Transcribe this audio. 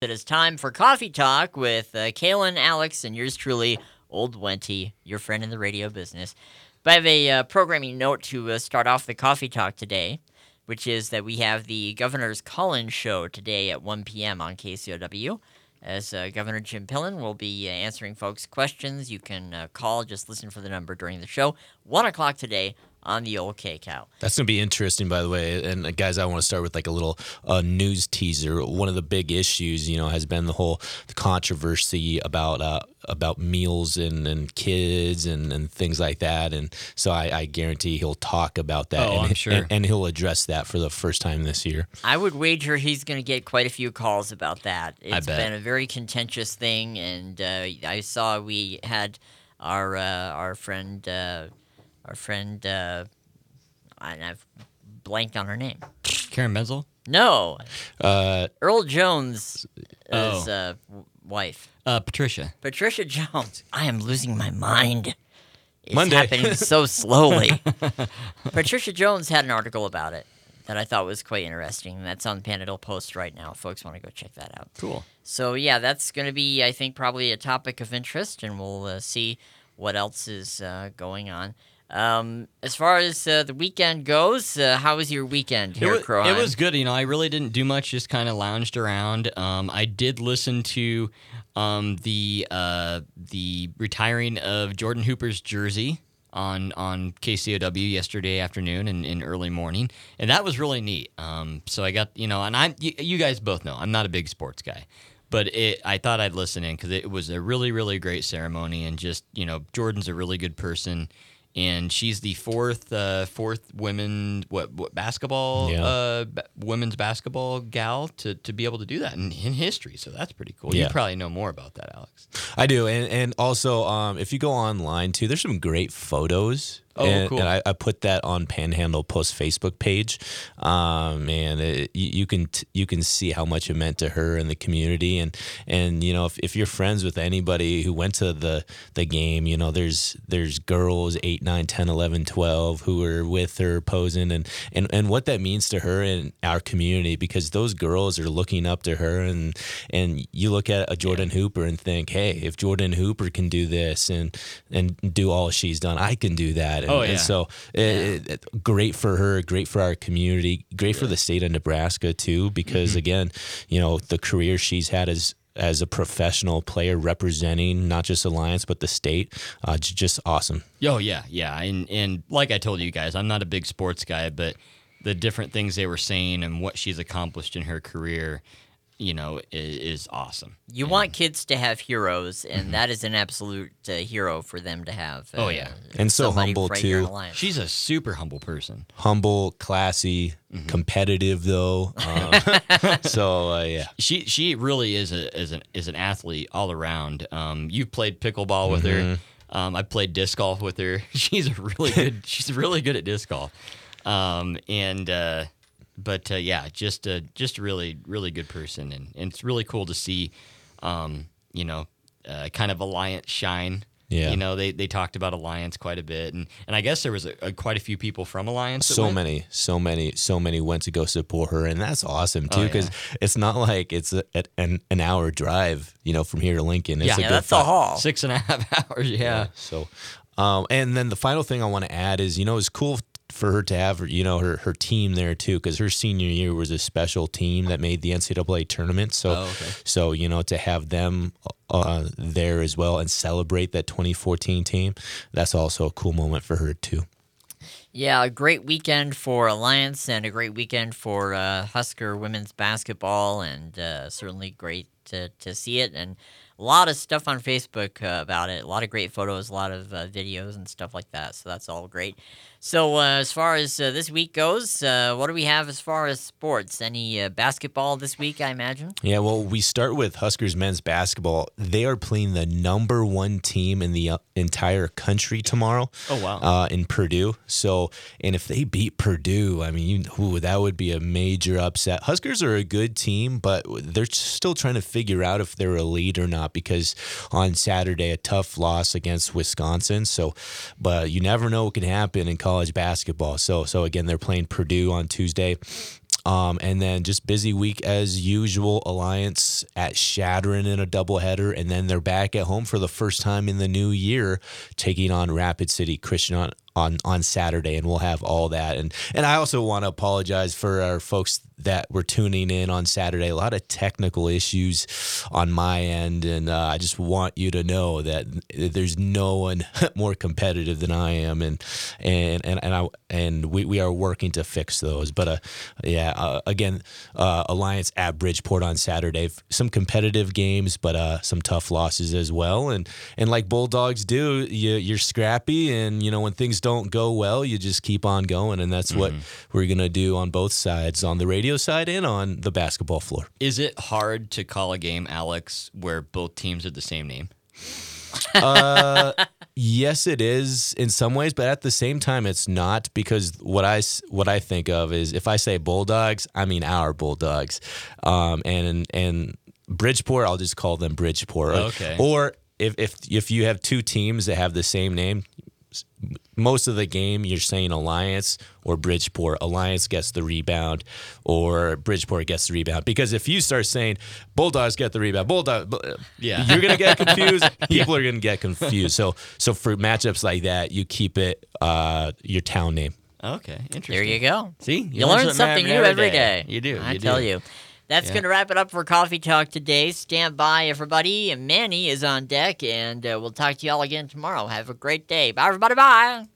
It is time for Coffee Talk with uh, Kaylin, Alex, and yours truly, Old Wenty, your friend in the radio business. But I have a uh, programming note to uh, start off the Coffee Talk today, which is that we have the Governor's Call-In Show today at 1 p.m. on KCOW. As uh, Governor Jim Pillen will be uh, answering folks' questions, you can uh, call, just listen for the number during the show. 1 o'clock today on the old KCOW. That's gonna be interesting, by the way. And uh, guys, I want to start with like a little uh, news teaser. One of the big issues, you know, has been the whole the controversy about uh, about meals and, and kids and, and things like that. And so I, I guarantee he'll talk about that. Oh, and, I'm sure. and, and he'll address that for the first time this year. I would wager he's going to get quite a few calls about that. It's bet. been a very contentious thing, and uh, I saw we had our uh, our friend uh, our friend uh, and I've blanked on her name. Karen Menzel? No, Uh, Earl Jones' Oh. uh, wife, Uh, Patricia. Patricia Jones. I am losing my mind. It's Monday. happening so slowly. Patricia Jones had an article about it that I thought was quite interesting. That's on the Panhandle Post right now. Folks want to go check that out. Cool. So yeah, that's going to be, I think, probably a topic of interest, and we'll uh, see what else is uh, going on. Um, as far as uh, the weekend goes, uh, how was your weekend It was, Crow? it was good. You know, I really didn't do much, just kind of lounged around. Um, I did listen to um, the uh, the retiring of Jordan Hooper's jersey on on KCOW yesterday afternoon and in early morning, and that was really neat. Um, so I got you know, and I you, you guys both know I'm not a big sports guy. But it, I thought I'd listen in because it was a really, really great ceremony, and just you know, Jordan's a really good person, and she's the fourth, uh, fourth women what, what basketball, Yeah. uh, ba- women's basketball gal to, to be able to do that in, in history. So that's pretty cool. Yeah. You probably know more about that, Alex. I do, and and also um, if you go online too, there's some great photos. Oh, and, cool. And I, I put that on Panhandle Post Facebook page. Um, and it, you, you can t- you can see how much it meant to her and the community, and and you know if, if you're friends with anybody who went to the the game, you know there's there's girls 8, 9, 10, 11, 12 who were with her posing, and and and what that means to her and our community because those girls are looking up to her, and and you look at a Jordan Hooper and think, hey, if Jordan Hooper can do this and and do all she's done, I can do that. And, Oh, and yeah. so it, it- great for her, great for our community, great for the state of Nebraska too, because Mm-hmm. again, you know, the career she's had as as a professional player representing not just Alliance but the state, uh, just awesome. Oh yeah, yeah, and and like I told you guys, I'm not a big sports guy, but the different things they were saying and what she's accomplished in her career, you know, is, is awesome. You want kids to have heroes, and that is an absolute uh, hero for them to have. Oh, uh, yeah. And so humble, right too. She's a super humble person. Humble, classy, Mm-hmm. competitive though. Um, so uh, yeah, She she really is a is an is an athlete all around. Um, you've played pickleball with Mm-hmm. her. Um, I played disc golf with her. She's a really good. she's really good at disc golf. Um, and uh, but uh, yeah, just a just a really really good person, and, and it's really cool to see, um, you know, uh, kind of Alliance shine. Yeah. You know, they, they talked about Alliance quite a bit, and, and I guess there was a, a, quite a few people from Alliance. so went. many, so many, so many went to go support her, and that's awesome too Oh, because it's not like it's a, at an an hour drive, you know, from here to Lincoln. It's Yeah, yeah, that's fi- haul. Six and a half hours. Yeah. So, um, and then the final thing I want to add is, you know, it's cool for her to have, you know, her her team there too, because her senior year was a special team that made the NCAA tournament. So, Oh, okay. so you know, to have them uh, there as well and celebrate that 2014 team, that's also a cool moment for her too. Yeah, a great weekend for Alliance and a great weekend for uh, Husker women's basketball, and uh, certainly great to, to see it. And a lot of stuff on Facebook uh, about it. A lot of great photos, a lot of uh, videos and stuff like that. So that's all great. So uh, as far as uh, this week goes, uh, what do we have as far as sports? Any uh, basketball this week? I imagine. Yeah, well, we start with Huskers men's basketball. They are playing the number one team in the uh, entire country tomorrow. Oh, wow. Uh, in Purdue. So, and if they beat Purdue, I mean, you, ooh, that would be a major upset. Huskers are a good team, but they're still trying to figure out if they're a lead or not because on Saturday a tough loss against Wisconsin. So, but you never know what can happen in college basketball. So, so again, they're playing Purdue on Tuesday. Um, and then just busy week as usual. Alliance at Chadron in a doubleheader, and then they're back at home for the first time in the new year, taking on Rapid City Christian on on, Saturday, and we'll have all that. And and I also want to apologize for our folks that were tuning in on Saturday. A lot of technical issues on my end, and uh, I just want you to know that there's no one more competitive than I am, and and and and I and we, we are working to fix those. But uh, yeah, uh, again, uh, Alliance at Bridgeport on Saturday. Some competitive games, but uh, some tough losses as well. And and like Bulldogs do, you, you're scrappy, and you know when things don't go well, you just keep on going, and that's what we're gonna do on both sides, on the radio side and on the basketball floor. Is it hard to call a game, Alex, where both teams are the same name? Uh, yes, it is in some ways, but at the same time, it's not because what I what I think of is if I say Bulldogs, I mean our Bulldogs, um, and and Bridgeport, I'll just call them Bridgeport. Okay. Or if if if you have two teams that have the same name. S- Most of the game, you're saying Alliance or Bridgeport. Alliance gets the rebound, or Bridgeport gets the rebound. Because if you start saying Bulldogs get the rebound, Bulldog, Yeah. you're gonna get confused. People are gonna get confused. So so for matchups like that, you keep it uh, your town name. Okay, interesting. There you go. See, You, learn something new every day. You do. I you tell do. you. That's Yeah. going to wrap it up for Coffee Talk today. Stand by, everybody. And Manny is on deck, and uh, we'll talk to you all again tomorrow. Have a great day. Bye, everybody. Bye.